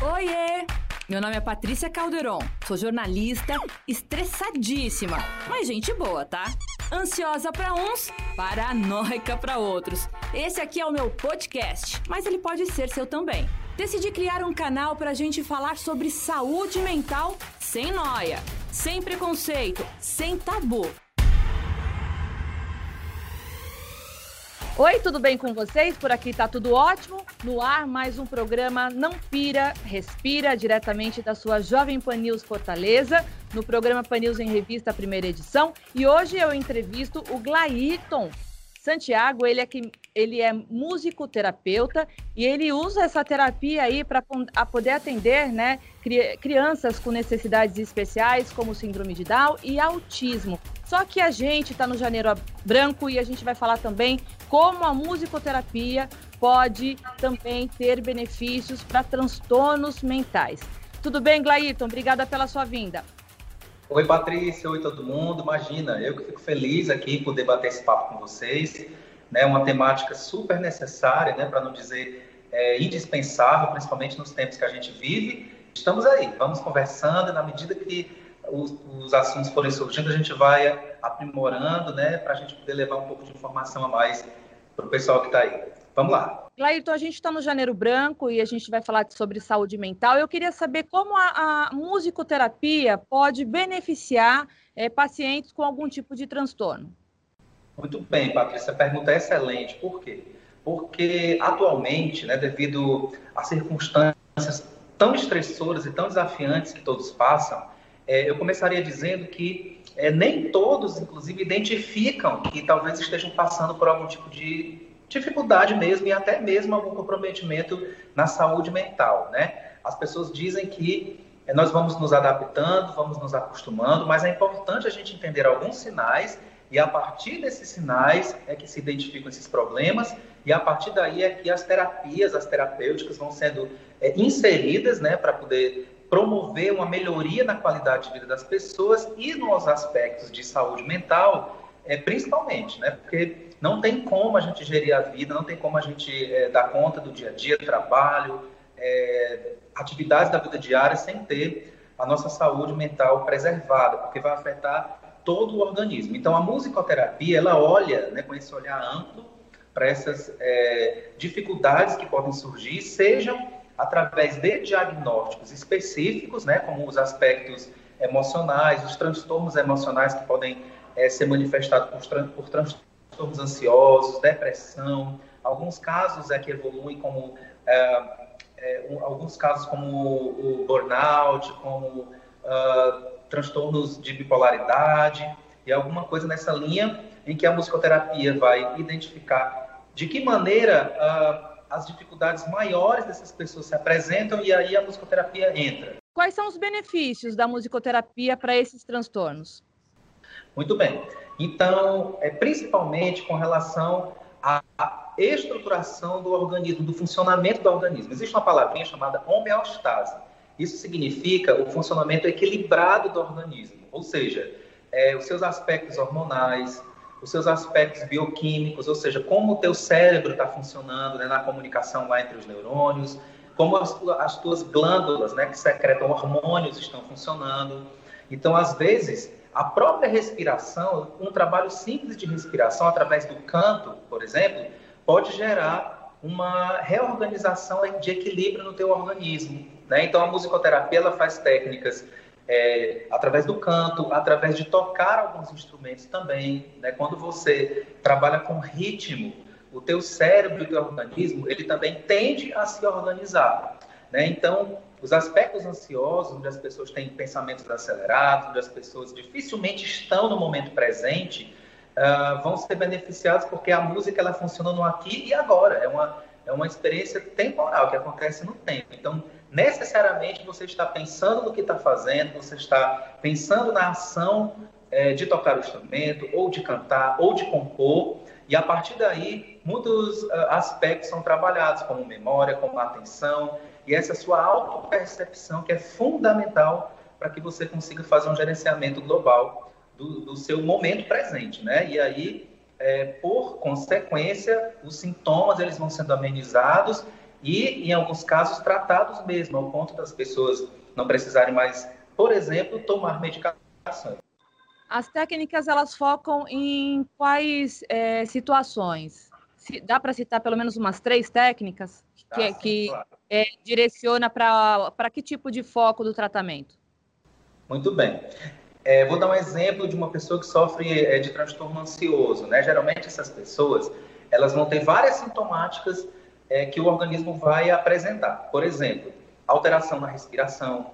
Oiê! Meu nome é Patrícia Calderon, sou jornalista, estressadíssima, mas gente boa, tá? Ansiosa para uns, paranoica para outros. Esse aqui é o meu podcast, mas ele pode ser seu também. Decidi criar um canal pra gente falar sobre saúde mental sem noia, sem preconceito, sem tabu. Oi, tudo bem com vocês? Por aqui tá tudo ótimo. No ar, mais um programa Não Pira, Respira, diretamente da sua Jovem Pan News Fortaleza, no programa Pan News em Revista, primeira edição. E hoje eu entrevisto o Glairton Santiago. Ele é, que, ele é musicoterapeuta e ele usa essa terapia aí para poder atender né, crianças com necessidades especiais, como síndrome de Down e autismo. Só que a gente está no Janeiro Branco e a gente vai falar também como a musicoterapia pode também ter benefícios para transtornos mentais. Tudo bem, Glaíton? Obrigada pela sua vinda. Oi, Patrícia. Oi, todo mundo. Imagina, eu que fico feliz aqui por debater esse papo com vocês. Né, uma temática super necessária, né, para não dizer é, indispensável, principalmente nos tempos que a gente vive. Estamos aí, vamos conversando, na medida que os, os assuntos forem surgindo, a gente vai aprimorando, né, para a gente poder levar um pouco de informação a mais para o pessoal que está aí. Vamos lá. Clairton, a gente está no Janeiro Branco e a gente vai falar sobre saúde mental. Eu queria saber como a, a musicoterapia pode beneficiar é, pacientes com algum tipo de transtorno. Muito bem, Patrícia, a pergunta é excelente. Por quê? Porque atualmente, né, devido a circunstâncias tão estressoras e tão desafiantes que todos passam, é, eu começaria dizendo que é, nem todos, inclusive, identificam que talvez estejam passando por algum tipo de dificuldade mesmo e até mesmo algum comprometimento na saúde mental, né? As pessoas dizem que é, nós vamos nos adaptando, vamos nos acostumando, mas é importante a gente entender alguns sinais e a partir desses sinais é que se identificam esses problemas e a partir daí é que as terapias, as terapêuticas vão sendo é, inseridas, né, para poder promover uma melhoria na qualidade de vida das pessoas e nos aspectos de saúde mental, é, principalmente, né? Porque não tem como a gente gerir a vida, não tem como a gente é, dar conta do dia a dia, trabalho, é, atividades da vida diária sem ter a nossa saúde mental preservada, porque vai afetar todo o organismo. Então, a musicoterapia, ela olha né, com esse olhar amplo para essas é, dificuldades que podem surgir, sejam através de diagnósticos específicos, né, como os aspectos emocionais, os transtornos emocionais que podem é, ser manifestados por, tran por transtornos ansiosos, depressão, alguns casos é que evoluem como é, é, um, alguns casos como o burnout, como uh, transtornos de bipolaridade e alguma coisa nessa linha em que a musicoterapia vai identificar de que maneira uh, as dificuldades maiores dessas pessoas se apresentam e aí a musicoterapia entra. Quais são os benefícios da musicoterapia para esses transtornos? Muito bem. Então, é principalmente com relação à estruturação do organismo, do funcionamento do organismo. Existe uma palavrinha chamada homeostase. Isso significa o funcionamento equilibrado do organismo, ou seja, é, os seus aspectos hormonais, os seus aspectos bioquímicos, ou seja, como o teu cérebro está funcionando né, na comunicação lá entre os neurônios, como as, as tuas glândulas né, que secretam hormônios estão funcionando. Então, às vezes, a própria respiração, um trabalho simples de respiração através do canto, por exemplo, pode gerar uma reorganização de equilíbrio no teu organismo. Né? Então, a musicoterapia ela faz técnicas é, através do canto, através de tocar alguns instrumentos também. Né? Quando você trabalha com ritmo, o teu cérebro e o teu organismo, ele também tende a se organizar. Né? Então, os aspectos ansiosos, onde as pessoas têm pensamentos acelerados, onde as pessoas dificilmente estão no momento presente, uh, vão ser beneficiados porque a música ela funciona no aqui e agora. É uma, é uma experiência temporal que acontece no tempo. Então, necessariamente você está pensando no que está fazendo, você está pensando na ação é, de tocar o instrumento, ou de cantar, ou de compor, e a partir daí muitos uh, aspectos são trabalhados, como memória, como atenção, e essa sua auto-percepção que é fundamental para que você consiga fazer um gerenciamento global do, do seu momento presente, né? E aí, é, por consequência, os sintomas eles vão sendo amenizados e, em alguns casos, tratados mesmo, ao ponto das pessoas não precisarem mais, por exemplo, tomar medicações. As técnicas elas focam em quais é, situações? Se, dá para citar pelo menos umas três técnicas que, ah, sim, que claro. é, direciona para que tipo de foco do tratamento? Muito bem. É, vou dar um exemplo de uma pessoa que sofre é, de transtorno ansioso. Né? Geralmente essas pessoas elas vão ter várias sintomáticas é, que o organismo vai apresentar. Por exemplo, alteração na respiração,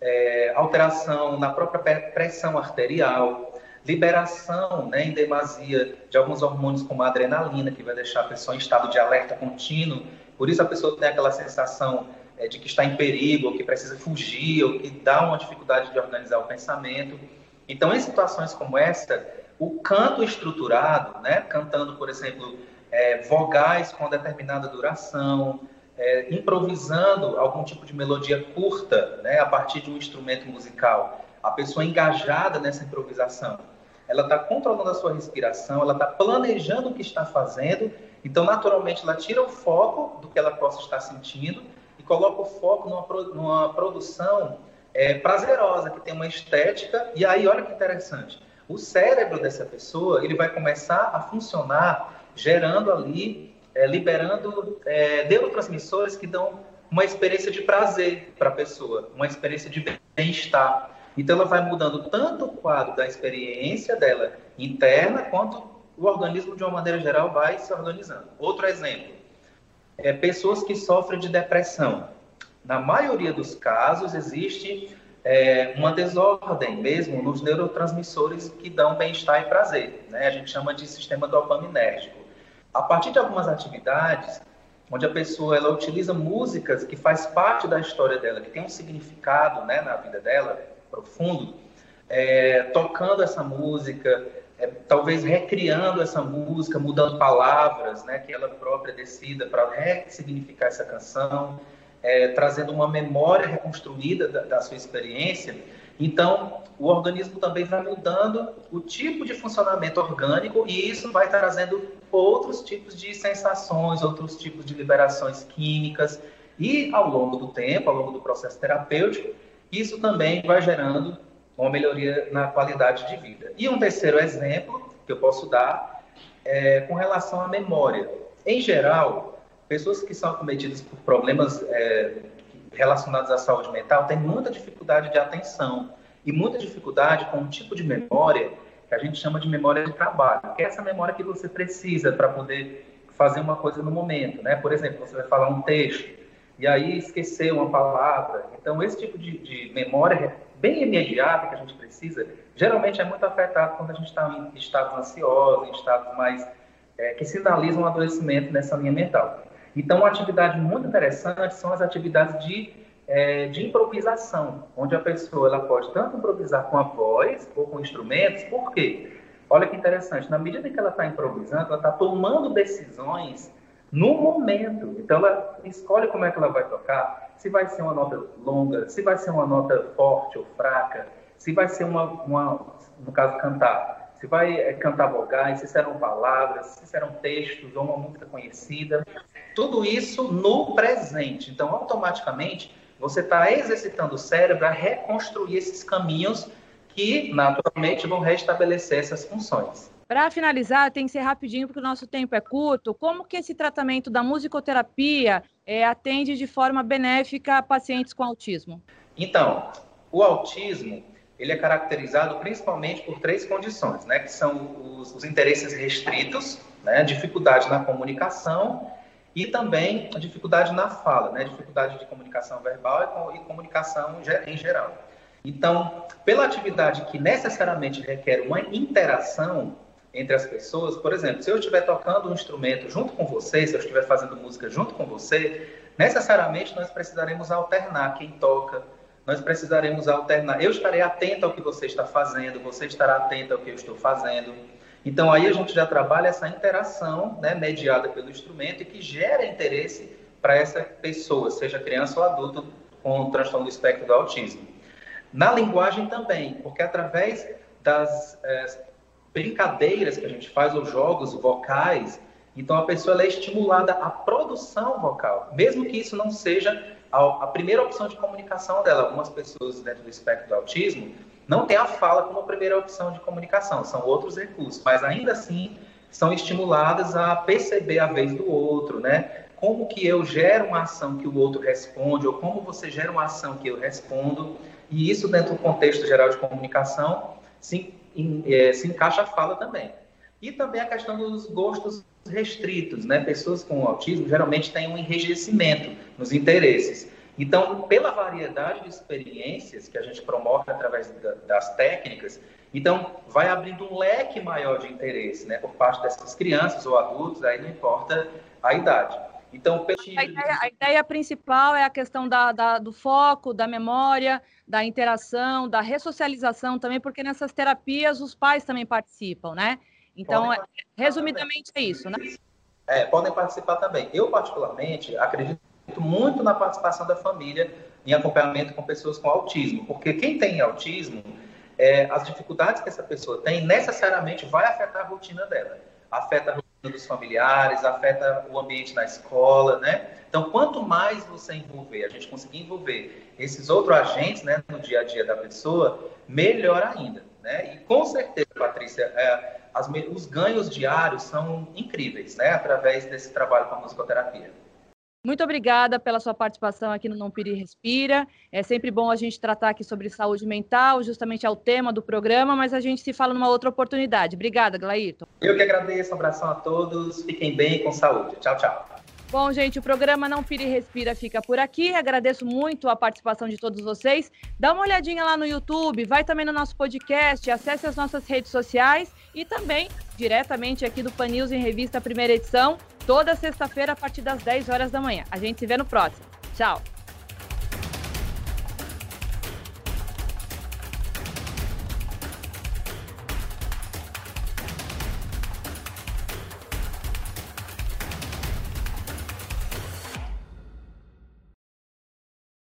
é, alteração na própria pressão arterial, liberação né, em demasia de alguns hormônios como a adrenalina, que vai deixar a pessoa em estado de alerta contínuo. Por isso a pessoa tem aquela sensação é, de que está em perigo, ou que precisa fugir, ou que dá uma dificuldade de organizar o pensamento. Então, em situações como essa, o canto estruturado, né, cantando, por exemplo, é, vogais com determinada duração, é, improvisando algum tipo de melodia curta, né, a partir de um instrumento musical, a pessoa engajada nessa improvisação, ela está controlando a sua respiração, ela está planejando o que está fazendo, então naturalmente ela tira o foco do que ela possa estar sentindo e coloca o foco numa, numa produção é, prazerosa, que tem uma estética, e aí olha que interessante, o cérebro dessa pessoa ele vai começar a funcionar gerando ali é, liberando é, neurotransmissores que dão uma experiência de prazer para a pessoa, uma experiência de bem-estar. Então, ela vai mudando tanto o quadro da experiência dela interna, quanto o organismo, de uma maneira geral, vai se organizando. Outro exemplo, é pessoas que sofrem de depressão. Na maioria dos casos, existe é, uma desordem mesmo nos neurotransmissores que dão bem-estar e prazer. Né? A gente chama de sistema dopaminérgico a partir de algumas atividades, onde a pessoa ela utiliza músicas que faz parte da história dela, que tem um significado né, na vida dela profundo, é, tocando essa música, é, talvez recriando essa música, mudando palavras, né, que ela própria decida para ressignificar essa canção, é, trazendo uma memória reconstruída da, da sua experiência. Então, o organismo também vai mudando o tipo de funcionamento orgânico e isso vai trazendo outros tipos de sensações, outros tipos de liberações químicas e ao longo do tempo, ao longo do processo terapêutico, isso também vai gerando uma melhoria na qualidade de vida. E um terceiro exemplo que eu posso dar é com relação à memória. Em geral, pessoas que são acometidas por problemas é, relacionados à saúde mental têm muita dificuldade de atenção e muita dificuldade com um tipo de memória que a gente chama de memória de trabalho, que é essa memória que você precisa para poder fazer uma coisa no momento, né? Por exemplo, você vai falar um texto e aí esquecer uma palavra. Então, esse tipo de, de memória bem imediata que a gente precisa, geralmente é muito afetado quando a gente está em estados ansiosos, em estados mais é, que sinalizam um adoecimento nessa linha mental. Então, uma atividade muito interessante são as atividades de, é, de improvisação, onde a pessoa ela pode tanto improvisar com a voz ou com instrumentos, por quê? Olha que interessante, na medida que ela está improvisando, ela está tomando decisões no momento. Então, ela escolhe como é que ela vai tocar, se vai ser uma nota longa, se vai ser uma nota forte ou fraca, se vai ser uma, uma no caso, cantar, se vai é, cantar vogais, se serão palavras, se serão textos ou uma música conhecida. Tudo isso no presente. Então, automaticamente, você está exercitando o cérebro a reconstruir esses caminhos que, naturalmente, vão restabelecer essas funções. Para finalizar, tem que ser rapidinho, porque o nosso tempo é curto. Como que esse tratamento da musicoterapia é, atende de forma benéfica pacientes com autismo? Então, o autismo ele é caracterizado principalmente por três condições, né, que são os, os interesses restritos, né, dificuldade na comunicação e também a dificuldade na fala, né? dificuldade de comunicação verbal e comunicação em geral. Então, pela atividade que necessariamente requer uma interação entre as pessoas, por exemplo, se eu estiver tocando um instrumento junto com você, se eu estiver fazendo música junto com você, necessariamente nós precisaremos alternar quem toca, nós precisaremos alternar. Eu estarei atento ao que você está fazendo, você estará atento ao que eu estou fazendo. Então, aí a gente já trabalha essa interação né, mediada pelo instrumento e que gera interesse para essa pessoa, seja criança ou adulto com transtorno do espectro do autismo. Na linguagem também, porque através das é, brincadeiras que a gente faz, ou jogos vocais, Então a pessoa é estimulada à produção vocal, mesmo que isso não seja a, a primeira opção de comunicação dela. Algumas pessoas dentro do espectro do autismo não têm a fala como a primeira opção de comunicação, são outros recursos, mas ainda assim são estimuladas a perceber a vez do outro, né? Como que eu gero uma ação que o outro responde, ou como você gera uma ação que eu respondo, e isso dentro do contexto geral de comunicação se, em, é, se encaixa a fala também. E também a questão dos gostos restritos, né? Pessoas com autismo geralmente têm um enrijecimento nos interesses. Então, pela variedade de experiências que a gente promove através das técnicas, então vai abrindo um leque maior de interesse, né, por parte dessas crianças ou adultos, aí não importa a idade. Então, a ideia, a ideia principal é a questão da, da, do foco, da memória, da interação, da ressocialização também, porque nessas terapias os pais também participam, né? Então, é, resumidamente também. é isso, né? É, podem participar também. Eu, particularmente, acredito muito na participação da família em acompanhamento com pessoas com autismo, porque quem tem autismo, é, as dificuldades que essa pessoa tem necessariamente vai afetar a rotina dela, afeta a rotina dos familiares, afeta o ambiente na escola, né? Então, quanto mais você envolver, a gente conseguir envolver esses outros agentes, né, no dia a dia da pessoa, melhor ainda, né? E com certeza, Patrícia, é, as, os ganhos diários são incríveis, né? Através desse trabalho com a musicoterapia. Muito obrigada pela sua participação aqui no Não Pire Respira. É sempre bom a gente tratar aqui sobre saúde mental, justamente é o tema do programa, mas a gente se fala numa outra oportunidade. Obrigada, Glaírton. Eu que agradeço, um abração a todos, fiquem bem com saúde. Tchau, tchau. Bom, gente, o programa Não Pire Respira fica por aqui. Agradeço muito a participação de todos vocês. Dá uma olhadinha lá no YouTube, vai também no nosso podcast, acesse as nossas redes sociais e também diretamente aqui do Pan News em Revista Primeira Edição, toda sexta-feira a partir das 10 horas da manhã. A gente se vê no próximo. Tchau!